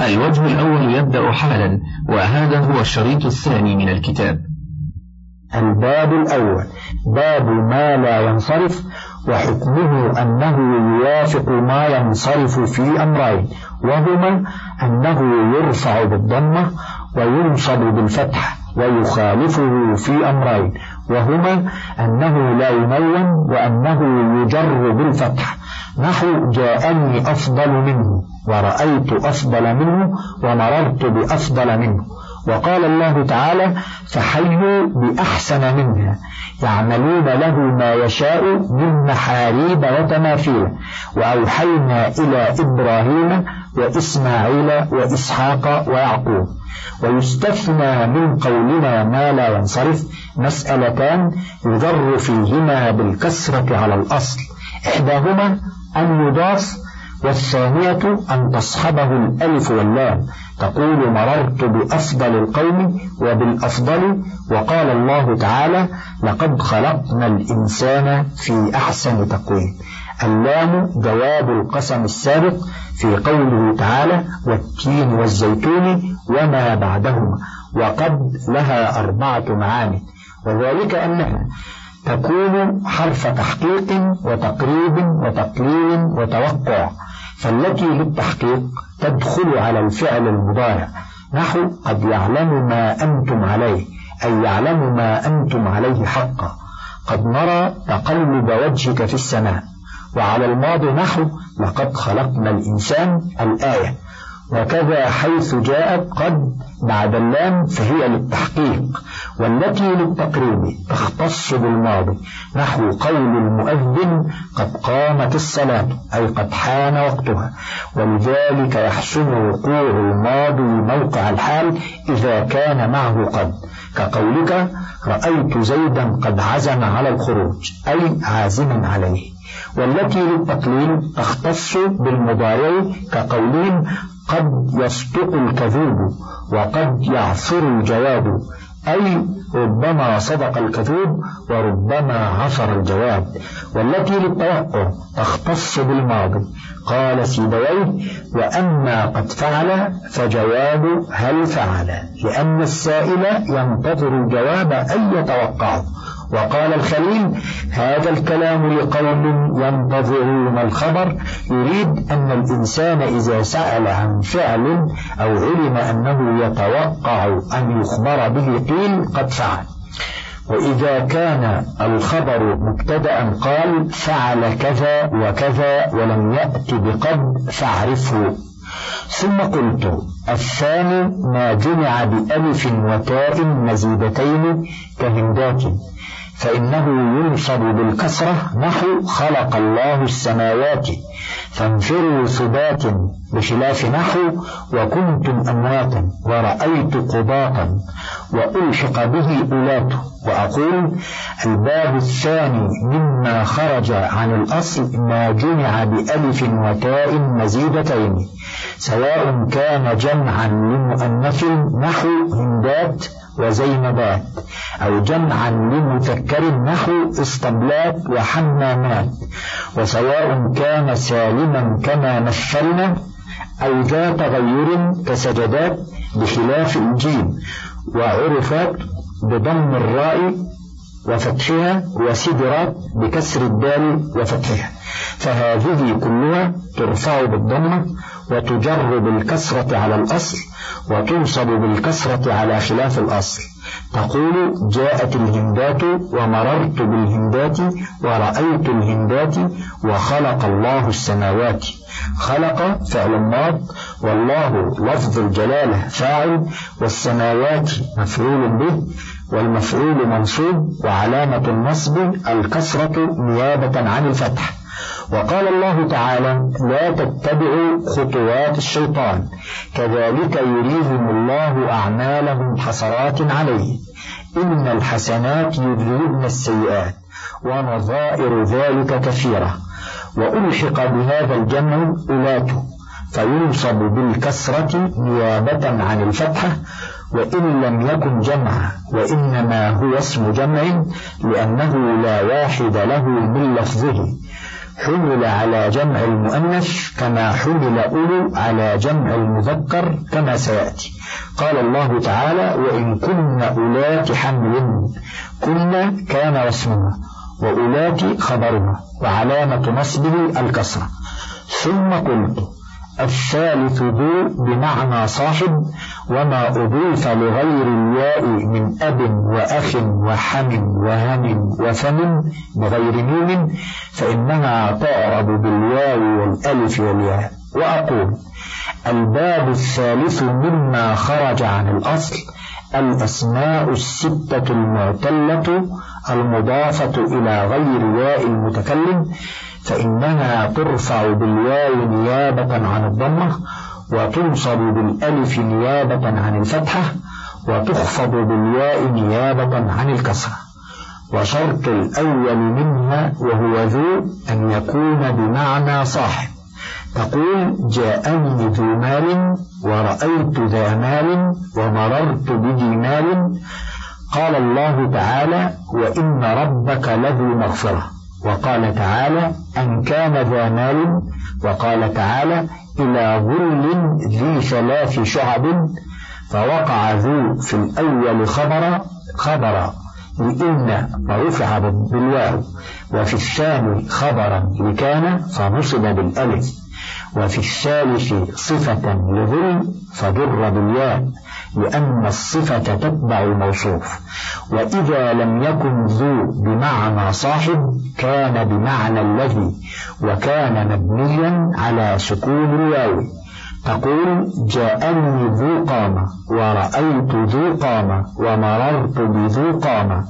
الوجه الأول يبدأ حالا وهذا هو الشريط الثاني من الكتاب. الباب الأول باب ما لا ينصرف وحكمه أنه يوافق ما ينصرف في أمرين وهما أنه يرفع بالضمة وينصب بالفتح ويخالفه في أمرين وهما أنه لا ينون وأنه يجر بالفتح. نحو جاءني أفضل منه ورأيت أفضل منه ومررت بأفضل منه. وقال الله تعالى فحيوا بأحسن منها يعملون له ما يشاء من محاريب وتماثيل. وأوحينا إلى إبراهيم وإسماعيل وإسحاق ويعقوب. ويستثنى من قولنا ما لا ينصرف مسألتان يجر فيهما بالكسرة على الأصل. إحداهما أن يضاف والثانية أن تصحبه الألف واللام. تقول مررت بأفضل القوم وبالأفضل وقال الله تعالى لقد خلقنا الإنسان في أحسن تقويم. اللام جواب القسم السابق في قوله تعالى والتين والزيتون وما بعدهما وقد لها أربعة معاني. وذلك أنها تكون حرف تحقيق وتقريب وتقليل وتوقع فالتي للتحقيق تدخل على الفعل المضارع. نحو قد يعلم ما أنتم عليه أي يعلم ما أنتم عليه حقا. قد نرى تقلب وجهك في السماء. وعلى الماضي نحو لقد خلقنا الإنسان الآية. وكذا حيث جاءت قد بعد اللام فهي للتحقيق والتي للتقريب تختص بالماضي نحو قول المؤذن قد قامت الصلاة أي قد حان وقتها. ولذلك يحسن وقوع الماضي موقع الحال إذا كان معه قد. كقولك رأيت زيدا قد عزم على الخروج أي عازما عليه. والتي للتقليل تختص بالمضارع كقولهم قد يصدق الكذوب وقد يعثر الجواب. أي ربما صدق الكذوب وربما عثر الجواب. والتي للتوقع تختص بالماضي. قال سيبويه وأما قد فعل فجواب هل فعل؟ لأن السائل ينتظر الجواب أن يتوقعه. وقال الخليل هذا الكلام لقوم ينتظرون الخبر يريد أن الإنسان إذا سأل عن فعل أو علم أنه يتوقع أن يخبر به قيل قد فعل. وإذا كان الخبر مبتدأ قال فعل كذا وكذا ولم يأت بقد فاعرفه. ثم قلت الثاني ما جمع بألف وتاء مزيدتين كهندات. فإنه ينصب بالكسرة نحو خلق الله السماوات. فانفروا ثبات بخلاف نحو وكنتم أمواتا ورأيت قباطا وألحق به أولات وأقول الباب الثاني مما خرج عن الأصل ما جمع بألف وتاء مزيدتين سواء كان جمعا لمؤنث نحو هندات وزينبات أو جمعا لمذكر نحو اسطبلات وحمامات وسواء كان سالما كما مثلنا أو ذا تغير كسجدات بخلاف الجيم وعرفات بضم الراء وفتحها وسدرات بكسر الدال وفتحها. فهذه كلها ترفع بالضمة وتجر بالكسرة على الأصل وتنصب بالكسرة على خلاف الأصل. تقول جاءت الهندات ومررت بالهندات ورأيت الهندات وخلق الله السماوات. خلق فعل ماض والله لفظ الجلالة فاعل والسماوات مفعول به. والمفعول منصوب وعلامة النصب الكسرة نيابة عن الفتح. وقال الله تعالى لا تتبعوا خطوات الشيطان كذلك يريهم الله أعمالهم حسرات عليه. إن الحسنات يذهبن السيئات ونظائر ذلك كثيرة. وألحق بهذا الجمع أولاته فينصب بالكسرة نيابة عن الفتحة وإن لم يكن جمعا وإنما هو اسم جمع لأنه لا واحد له من لفظه. حمل على جمع المؤنث كما حمل أولو على جمع المذكر كما سيأتي. قال الله تعالى وإن كن أولات حمل كن كان واسمها وأولات خبرها وعلامة نصبه الكسرة. ثم قلت الثالث ذو بمعنى صاحب وما أضيف لغير الياء من أب وأخ وحم وهم وفم بغير نون فإنها تعرب بالواو والألف والياء. وأقول الباب الثالث مما خرج عن الأصل الأسماء الستة المعتلة المضافة إلى غير ياء المتكلم فإنها ترفع بالواو نيابة عن الضمة وتنصب بالألف نيابة عن الفتحة وتخفض بالياء نيابة عن الكسرة. وشرط الأول منها وهو ذو أن يكون بمعنى صاحب. تقول جاءني ذو مال ورأيت ذا مال ومررت بذي مال. قال الله تعالى وإن ربك لذو مغفرة. وقال تعالى أن كان ذا مال وقال تعالى إلى ظل ذي ثلاث شعب فوقع ذو في الأول خبر خبر لإن فرفع بالواو وفي الثاني خبرا لكان فنصب بالألف وفي الثالث صفة لظل فضر بالياء. لأن الصفة تتبع الموصوف. وإذا لم يكن ذو بمعنى صاحب كان بمعنى الذي وكان مبنيا على سكون الواو. تقول جاءني ذو قامة ورأيت ذو قامة ومررت بذو قامة.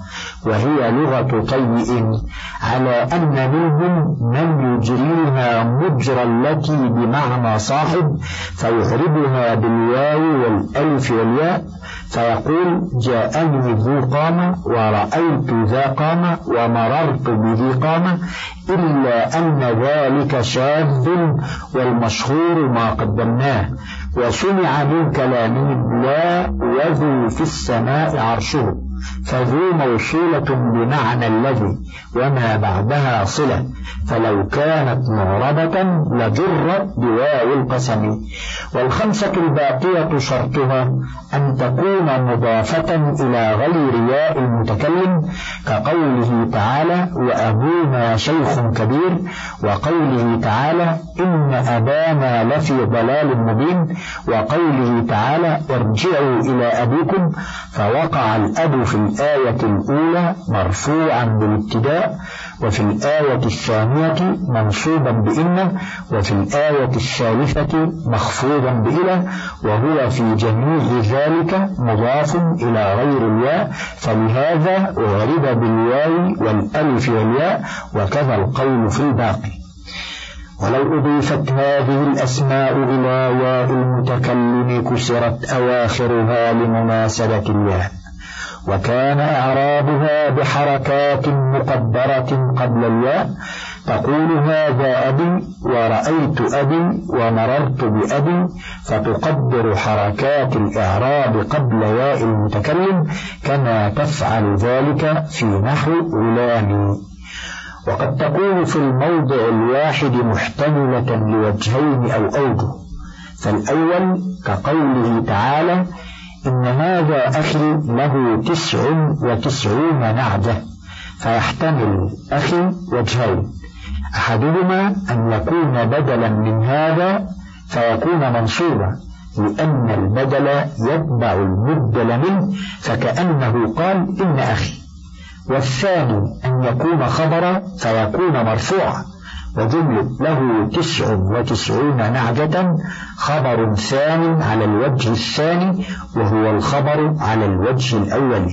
وهي لغة طيء على أن منهم من يجريها مجرى التي بمعنى صاحب فيعربها بالواو والألف والياء. فيقول جاءني ذو قامة ورأيت ذا قامة ومررت بذي قامة إلا أن ذلك شاذ والمشهور ما قدمناه وسمع من كلامهم لا وذو في السماء عرشه. فذو موصولة بمعنى الذي وما بعدها صلة. فلو كانت معربة لجرت بواو القسم. والخمسة الباقية شرطها أن تكون مضافة إلى غير ياء المتكلم كقوله تعالى وأبونا شيخ كبير وقوله تعالى إن أبانا لفي ضلال مبين وقوله تعالى ارجعوا إلى أبيكم فوقع الأب في الآية الأولى مرفوعا بالابتداء وفي الآية الثانية منصوبا بإن وفي الآية الثالثة مخفوضا بإلى وهو في جميع ذلك مضاف إلى غير الياء فلهذا أعرب بالواو والألف والياء وكذا القول في الباقي. ولو أضيفت هذه الأسماء إلى ياء المتكلم كسرت أواخرها لمناسبة الياء وكان إعرابها بحركات مقدرة قبل الياء تقول هذا أبي ورأيت أبي ومررت بأبي. فتقدر حركات الإعراب قبل ياء المتكلم كما تفعل ذلك في نحو غلامي. وقد تكون في الموضع الواحد محتملة لوجهين أو أوجه. فالأول كقوله تعالى إن هذا أخي له تسع وتسعون نعجة فيحتمل أخي وجهين. أحدهما أن يكون بدلا من هذا فيكون منصوبا لأن البدل يتبع المبدل منه فكأنه قال إن أخي. والثاني أن يكون خبرا فيكون مرفوعا. وجملة له تسع وتسعون نعجة خبر ثان على الوجه الثاني وهو الخبر على الوجه الأول.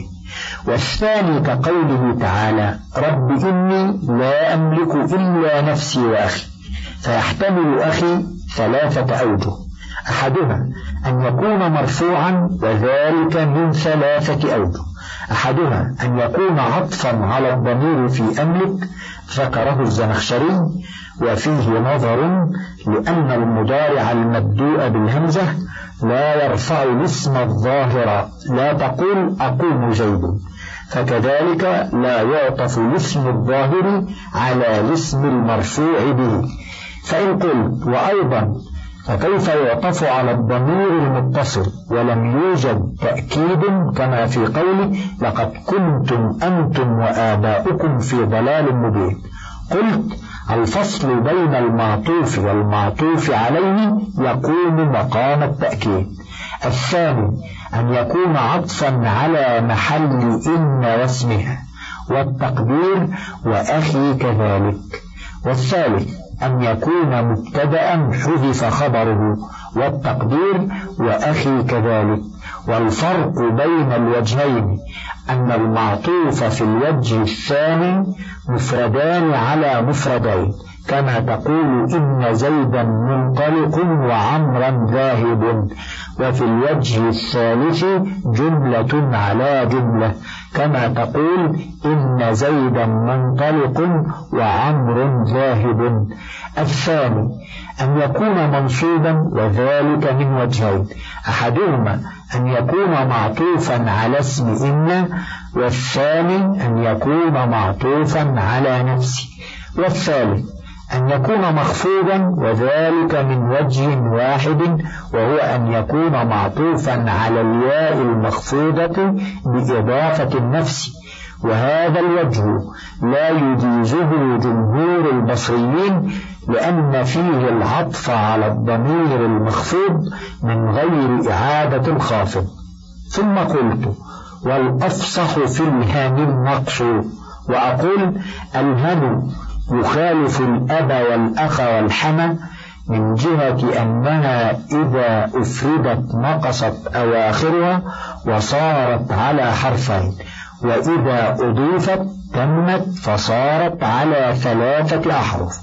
والثاني كقوله تعالى رب إني لا أملك إلا نفسي وأخي فيحتمل أخي ثلاثة أوجه. أحدها أن يكون مرفوعا وذلك من ثلاثة أوجه. أحدها أن يكون عطفا على الضمير في أملك ذكره الزمخشري وفيه نظر لأن المضارع المبدوء بالهمزة لا يرفع الاسم الظاهر لا تقول أقوم زيد فكذلك لا يعطف الاسم الظاهر على الاسم المرفوع به. فإن قلت وأيضا فكيف يعطف على الضمير المتصل ولم يوجد تأكيد كما في قوله لقد كنتم أنتم وآباؤكم في ضلال مبين. قلت الفصل بين المعطوف والمعطوف عليه يقوم مقام التأكيد. الثاني أن يكون عطفا على محل إن واسمها. والتقدير وأخي كذلك. والثالث أن يكون مبتدأ حذف خبره والتقدير وأخي كذلك. والفرق بين الوجهين أن المعطوف في الوجه الثاني مفردان على مفردين كما تقول إن زيدا منطلق وعمرا ذاهب وفي الوجه الثالث جملة على جملة. كما تقول إن زيدا منطلق وعمر ذاهب الثاني أن يكون منصوبا وذلك من وجهين أحدهما أن يكون معطوفا على اسم إن والثاني أن يكون معطوفا على نفسه. والثالث أن يكون مخفوضا وذلك من وجه واحد وهو أن يكون معطوفا على الياء المخفوضة بإضافة النفس. وهذا الوجه لا يجيزه جمهور البصريين لأن فيه العطف على الضمير المخفوض من غير إعادة الخافض. ثم قلت والأفصح في الهام النقص وأقول الهم يخالف الأب والأخ والحمى من جهة أنها إذا أفردت نقصت أواخرها وصارت على حرفين وإذا أضيفت تمت فصارت على ثلاثة أحرف.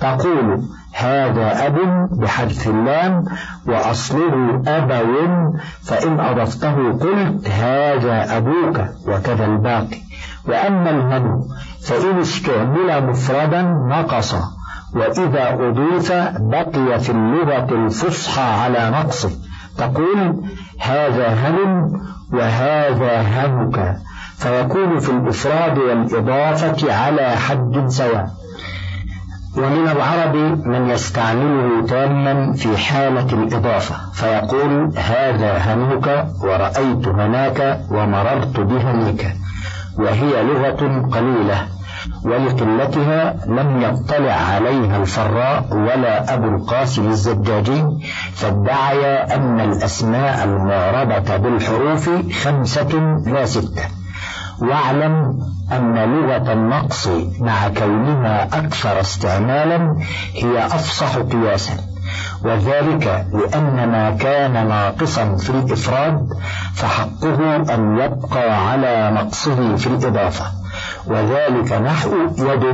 تقول هذا أب بحذف اللام وأصله أبو فإن أضفته قلت هذا أبوك وكذا الباقي. وأما الهم فإن استعمل مفردا نقص وإذا أضيف بقي في اللغة الفصحى على نقصه. تقول هذا هم وهذا همك فيكون في الإفراد والإضافة على حد سواء. ومن العرب من يستعمله تاما في حالة الإضافة فيقول هذا همك ورأيت هناك ومررت بهنيك وهي لغة قليلة ولقلتها لم يطلع عليها الفراء ولا أبو القاسم الزجاجي فادعيا أن الأسماء المعربة بالحروف خمسة لا ستة واعلم أن لغة النقص مع كونها أكثر استعمالا هي أفصح قياسا. وذلك لأن ما كان ناقصا في الإفراد فحقه أن يبقى على نقصه في الإضافة. وذلك نحو يد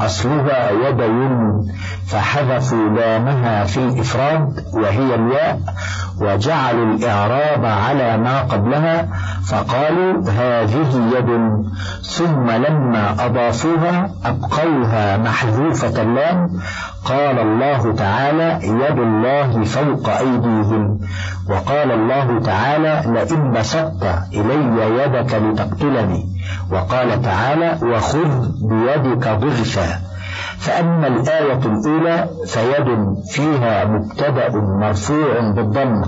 أصلها يدين فحذفوا لامها في الإفراد وهي الياء وجعلوا الإعراب على ما قبلها فقالوا هذه يد ثم لما أضافوها أبقوها محذوفة اللام قال الله تعالى يد الله فوق أيديهم وقال الله تعالى لئن بسطت إلي يدك لتقتلني وقال تعالى وخذ بيدك ضغثا فأما الآية الأولى فيد فيها مبتدأ مرفوع بالضم.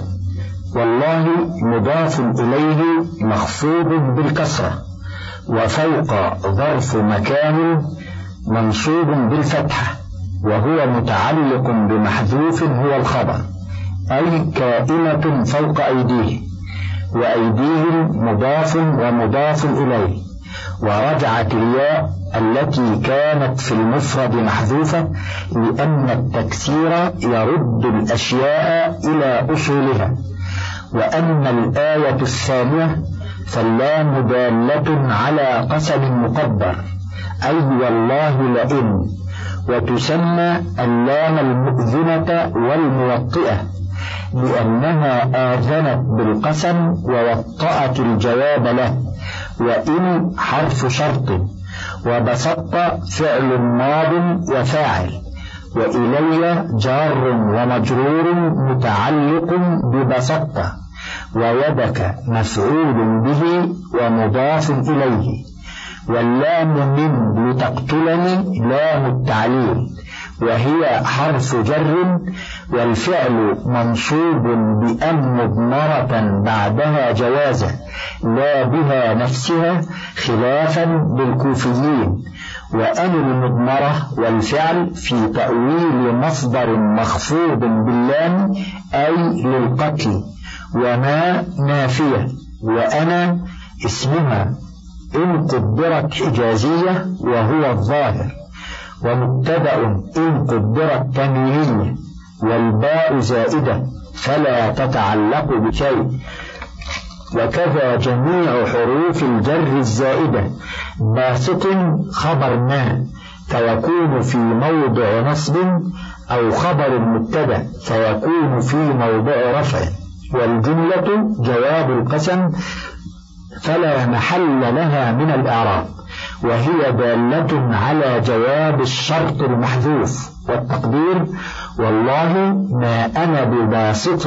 والله مضاف إليه مخفوض بالكسرة. وفوق ظرف مكان منصوب بالفتحة. وهو متعلق بمحذوف هو الخبر. أي كائنة فوق أيديه. وأيديهم مضاف ومضاف إليه. ورجعت الياء التي كانت في المفرد محذوفة لأن التكسير يرد الأشياء إلى أصولها. وأما الآية الثانية فاللام دالة على قسم مقدر أي والله لئن. وتسمى اللام المؤذنة والموطئة لأنها آذنت بالقسم ووطأت الجواب له وإن حرف شرط. وبسط فعل ماض وفاعل وإلي جار ومجرور متعلق ببسط ويدك مفعول به ومضاف إليه واللام من لتقتلني لام التعليل وهي حرف جر والفعل منصوب بأن مضمرة بعدها جوازا لا بها نفسها خلافا بالكوفيين وأن المضمرة والفعل في تأويل مصدر مخفوض باللام أي للقتل. وما نافية وأنا اسمها. إن قدرت حجازية وهو الظاهر. ومبتدأ إن قدرت تمييزية والباء زائدة فلا تتعلق بشيء. وكذا جميع حروف الجر الزائدة. باسط خبر ما فيكون في موضع نصب أو خبر المبتدا فيكون في موضع رفع. والجملة جواب القسم فلا محل لها من الإعراب. وهي دالة على جواب الشرط المحذوف والتقدير والله ما أنا بباسط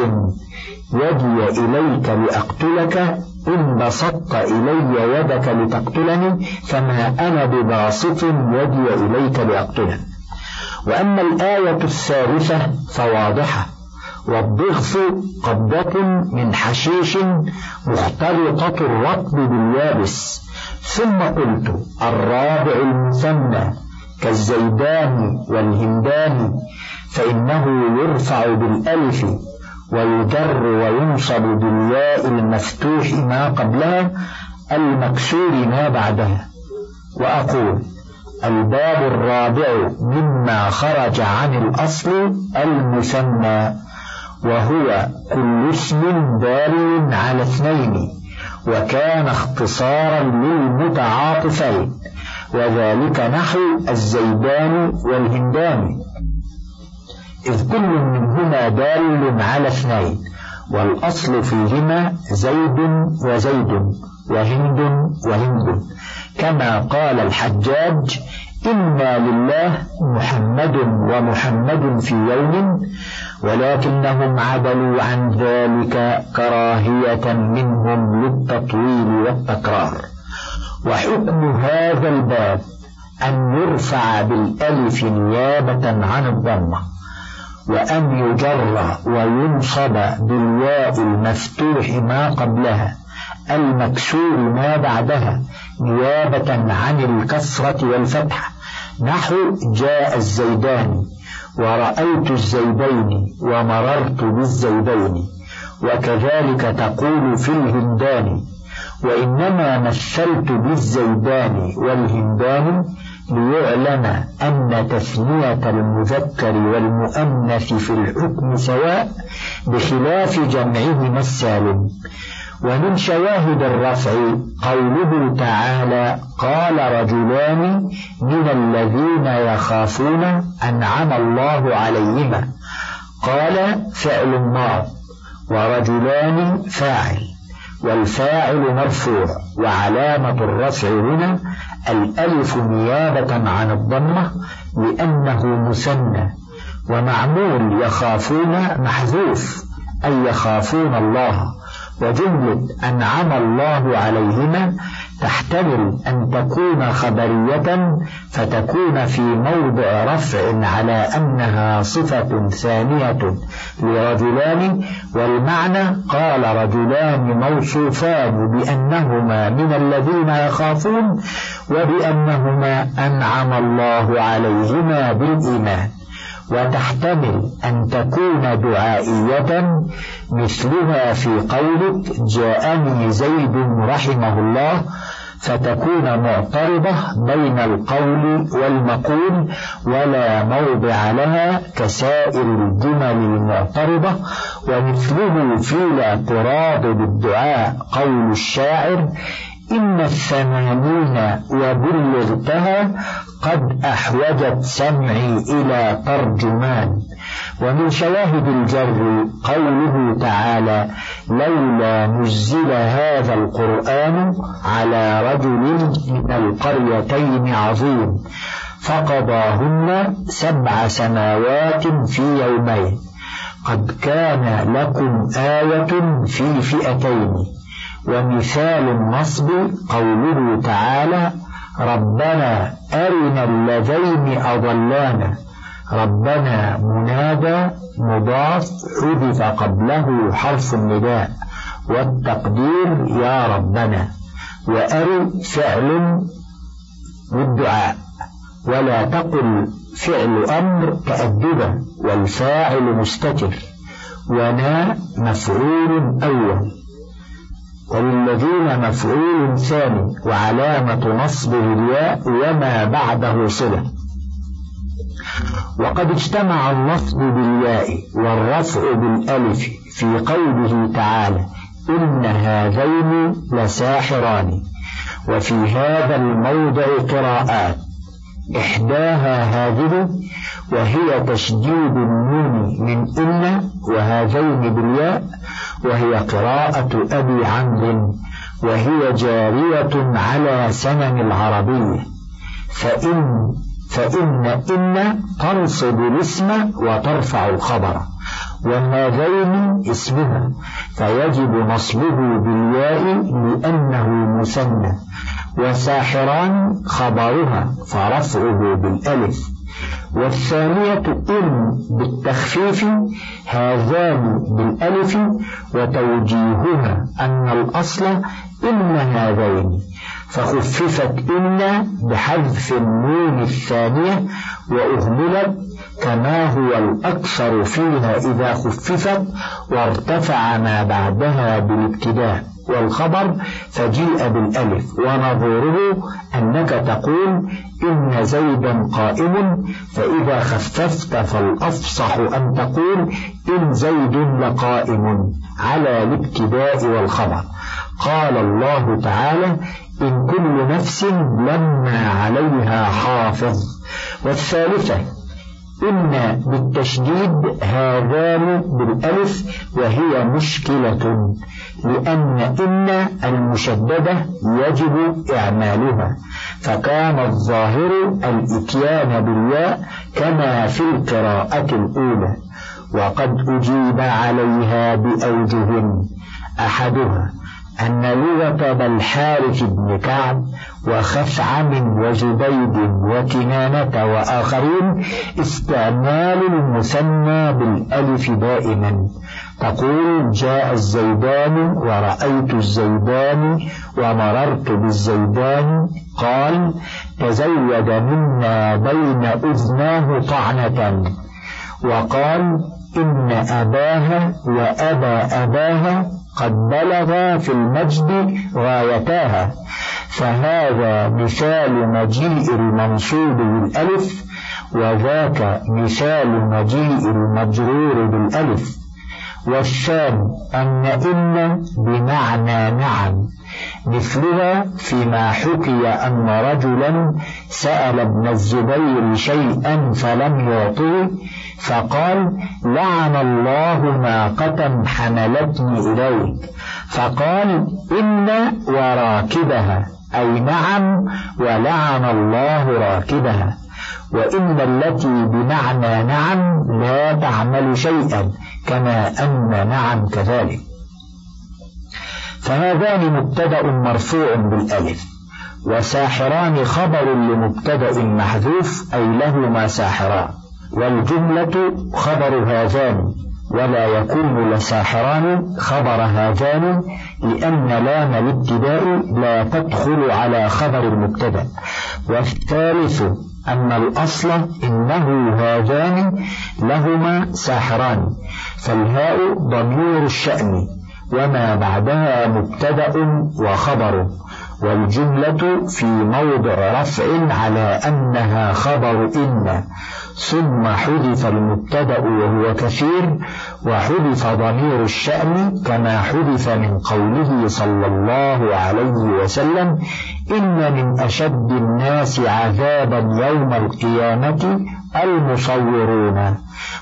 يدي إليك لأقتلك إن بسطت إلي يدك لتقتلني فما أنا بباسط يدي إليك لأقتلك. وأما الآية الثالثة فواضحة. والضغث قبضة من حشيش مختلطة الرطب باليابس. ثم قلت الرابع المثنى كالزيدان والهندان فإنه يرفع بالألف ويجر وينصب بالياء المفتوح ما قبلها المكسور ما بعدها. وأقول الباب الرابع مما خرج عن الأصل المثنى وهو كل اسم دال على اثنين. وكان اختصارا للمتعاطفين وذلك نحو الزيدان والهندان. إذ كل منهما دال على اثنين والأصل فيهما زيد وزيد وهند وهند. كما قال الحجاج إنا لله محمد ومحمد في يوم ولكنهم عدلوا عن ذلك كراهية منهم للتطويل والتكرار. وحكم هذا الباب أن يرفع بالألف نيابة عن الضمة وأن يجر وينصب بالياء المفتوح ما قبلها المكسور ما بعدها نيابة عن الكسرة والفتح نحو جاء الزيدان ورأيت الزيدين ومررت بالزيدين وكذلك تقول في الهندان وإنما مثلت بالزيدان والهندان ليعلم أن تثنية المذكر والمؤنث في الحكم سواء بخلاف جمعهما السالم. ومن شواهد الرفع قوله تعالى قال رجلان من الذين يخافون أنعم الله عليهما. قال فعل ماض ورجلان فاعل والفاعل مرفوع وعلامة الرفع هنا الألف نيابة عن الضمة لأنه مثنى ومعمول يخافون محذوف أي يخافون الله وجملة أنعم الله عليهما تحتمل أن تكون خبرية فتكون في موضع رفع على أنها صفة ثانية لرجلان والمعنى قال رجلان موصوفان بأنهما من الذين يخافون وبأنهما أنعم الله عليهما بالإيمان. وتحتمل أن تكون دعائية مثلها في قولك. جاءني زيد رحمه الله فتكون معترضة بين القول والمقول ولا موضع لها كسائر الجمل المعترضة. ومثله في الاعتراض بالدعاء قول الشاعر إن الثمانين وبلغتها قد أحوجت سمعي إلى ترجمان. ومن شواهد الجر قوله تعالى لولا نزل هذا القرآن على رجل من القريتين عظيم فقضاهن سبع سماوات في يومين. قد كان لكم آية في فئتين. ومثال النصب قوله تعالى ربنا أرنا اللذين أضلانا. ربنا منادى مضاف حذف قبله حرف النداء. والتقدير يا ربنا. وأر فعل بالدعاء ولا تقل فعل أمر تأدبا والفاعل مستتر. ونا مفعول أول. وللذين مفعول ثاني وعلامة نصبه الياء وما بعده صلة. وقد اجتمع النصب بالياء والرفع بالألف في قوله تعالى إن هذين لساحران. وفي هذا الموضع قراءات. إحداها هذه وهي تشديد النون من إن وهذين بالياء وهي قراءة أبي عمرو وهي جارية على سنن العربية فإن فإن إن تنصب الاسم وترفع الخبر. وهذين اسمها فيجب نصبه بالياء لأنه مثنى وساحران خبرها فرفعه بالألف. والثانية إن بالتخفيف هذان بالألف وتوجيهها أن الأصل إن هذين فخففت إن بحذف النون الثانية وأهملت كما هو الأكثر فيها إذا خففت وارتفع ما بعدها بالابتداء. والخبر فجيء بالألف ونظيره أنك تقول إن زيدا قائم فإذا خففت فالأفصح أن تقول إن زيد لقائم على الابتداء والخبر. قال الله تعالى إن كل نفس لما عليها حافظ. والثالثة إن بالتشديد هذان بالألف وهي مشكلة. لأن إن المشددة يجب إعمالها فكان الظاهر الإتيان بالياء كما في القراءة الأولى وقد أجيب عليها بأوجه أحدها أن لغة بالحارث بن كعب وخثعم وزبيد وكنانة وآخرين استعمال المثنى بالألف دائما. تقول جاء الزيدان ورأيت الزيدان ومررت بالزيدان. قال تزود منا بين أذناه طعنة. وقال إن أباها وأبا أباها قد بلغا في المجد غايتاها فهذا مثال مجيء المنصوب بالألف وذاك مثال مجيء المجرور بالألف. والثاني أن إن بمعنى نعم مثلها فيما حكي أن رجلا سأل ابن الزبير شيئا فلم يعطه فقال لعن الله ناقة حملتني إليك فقال إن وراكبها أي نعم ولعن الله راكبها. وإن التي بمعنى نعم لا تعمل شيئا. كما أن نعم كذلك. فهذان مبتدأ مرفوع بالألف وساحران خبر لمبتدأ محذوف أي لهما ساحران والجملة خبر هذان ولا يكون لساحران خبر هذان لأن لام الابتداء لا تدخل على خبر المبتدأ. والثالث أن الأصل إنه هذان لهما ساحران فالهاء ضمير الشأن وما بعدها مبتدأ وخبر والجملة في موضع رفع على أنها خبر إن ثم حذف المبتدأ وهو كثير وحذف ضمير الشأن كما حذف من قوله صلى الله عليه وسلم إن من أشد الناس عذابا يوم القيامة المصورون.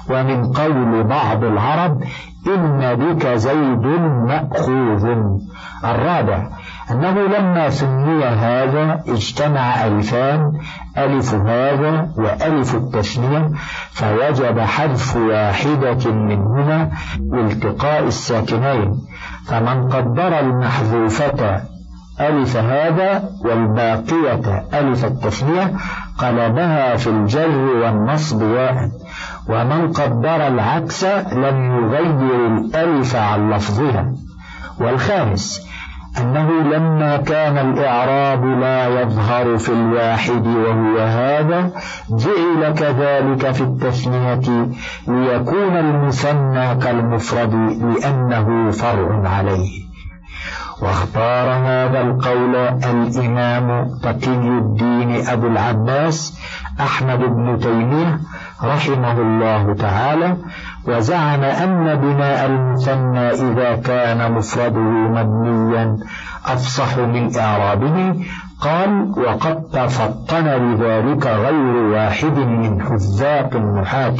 ومن قول بعض العرب إن بك زيد مأخوذ. الرابع أنه لما سمي هذا اجتمع ألفان ألف هذا وألف التثنية فوجب حذف واحدة منهما لالتقاء الساكنين. فمن قدر المحذوفة ألف هذا والباقية ألف التثنية قلبها في الجر والنصب واحد ومن قدر العكس لم يغير الألف عن لفظها. والخامس أنه لما كان الإعراب لا يظهر في الواحد وهو هذا جعل كذلك في التثنية ليكون المثنى كالمفرد لأنه فرع عليه. واختار هذا القول الإمام تقي الدين أبو العباس أحمد بن تيمية رحمه الله تعالى وزعم أن بناء المثنى إذا كان مفرده مبنيا أفصح من إعرابه قال وقد تفطن لذلك غير واحد من حذاق النحاة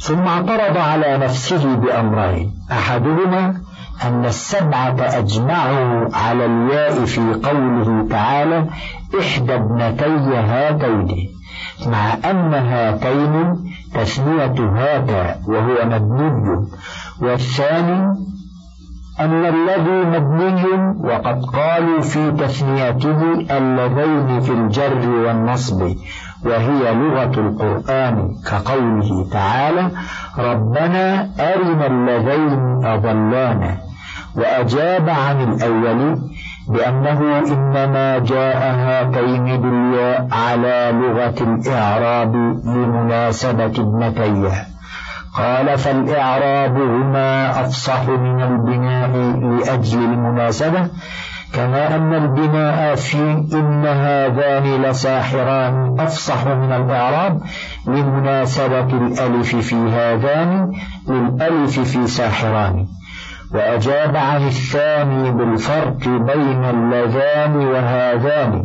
ثم اعترض على نفسه بأمرين أحدهما أن السبعة أجمعوا على الياء في قوله تعالى إحدى ابنتي هاتين مع أن هاتين تثنية هذا وهو مبني والثاني أن الذي مبني وقد قالوا في تثنيته اللذين في الجر والنصب وهي لغة القرآن كقوله تعالى ربنا أرنا اللذين أضلانا وأجاب عن الأول بأنه إنما جاء هاتين بالياء على لغة الإعراب لمناسبة ابنتيه. قال فالإعراب هما أفصح من البناء لأجل المناسبة كما أن البناء في إن هذان لساحران أفصح من الإعراب لمناسبة الألف في هذان للألف في ساحران. وأجاب عن الثاني بالفرق بين اللذان وهذان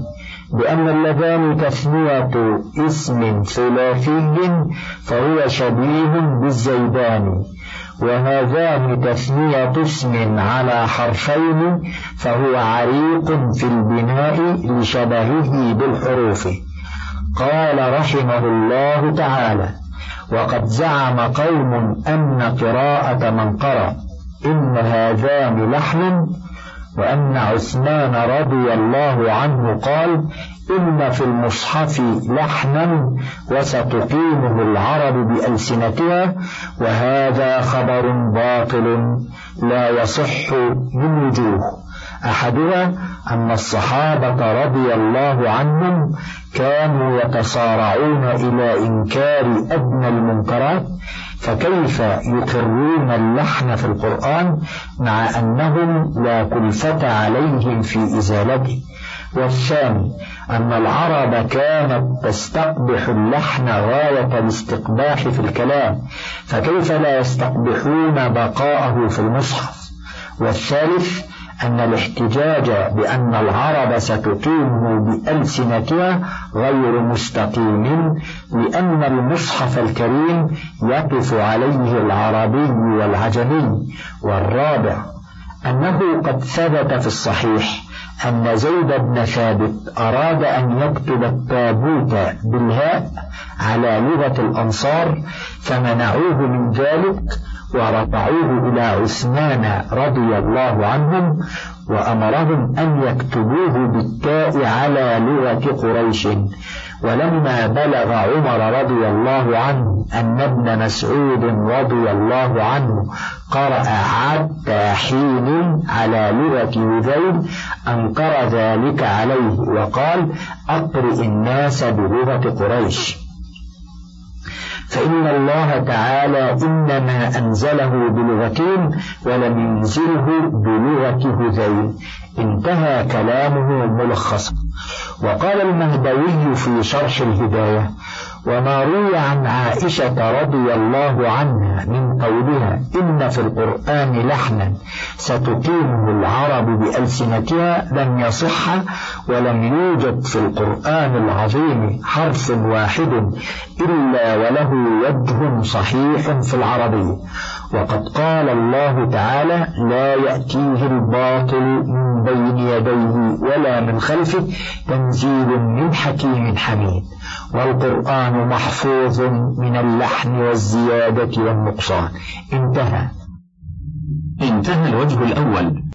بأن اللذان تثنية اسم ثلاثي فهو شبيه بالزيدان وهذان تثنية اسم على حرفين فهو عريق في البناء لشبهه بالحروف. قال رحمه الله تعالى وقد زعم قوم أن قراءة من قرأ إن هذان لحن وأن عثمان رضي الله عنه قال إن في المصحف لحنا وستقيمه العرب بألسنتها وهذا خبر باطل لا يصح من وجوه. أحدها أن الصحابة رضي الله عنهم كانوا يتصارعون إلى إنكار أدنى المنكرات فكيف يقرون اللحن في القرآن مع أنهم لا كلفة عليهم في إزالته؟ والثاني أن العرب كانت تستقبح اللحن غاية الاستقباح في الكلام فكيف لا يستقبحون بقاءه في المصحف؟ والثالث أن الاحتجاج بأن العرب ستقيمه بألسنتها غير مستقيم لأن المصحف الكريم يقف عليه العربي والعجمي. والرابع أنه قد ثبت في الصحيح أن زيد بن ثابت أراد أن يكتب التابوت بالهاء على لغة الأنصار فمنعوه من ذلك ورفعوه إلى عثمان رضي الله عنهم وأمرهم أن يكتبوه بالتاء على لغة قريش. ولما بلغ عمر رضي الله عنه أن ابن مسعود رضي الله عنه قرأ حتى حين على لغة هذيل أنكر ذلك عليه وقال أقرئ الناس بلغة قريش. فإن الله تعالى إنما أنزله بلغتين ولم ينزله بلغة هذيل انتهى كلامه ملخصا وقال المهدوي في شرح الهداية وما روي عن عائشة رضي الله عنها من قولها إن في القرآن لحنا ستقيمه العرب بألسنتها لم يصح ولم يوجد في القرآن العظيم حرف واحد إلا وله وجه صحيح في العربية وقد قال الله تعالى لا يأتيه الباطل من بين يديه ولا من خلفه تنزيل من حكيم حميد والقرآن محفوظ من اللحن والزيادة والنقصان. انتهى. انتهى الوجه الأول.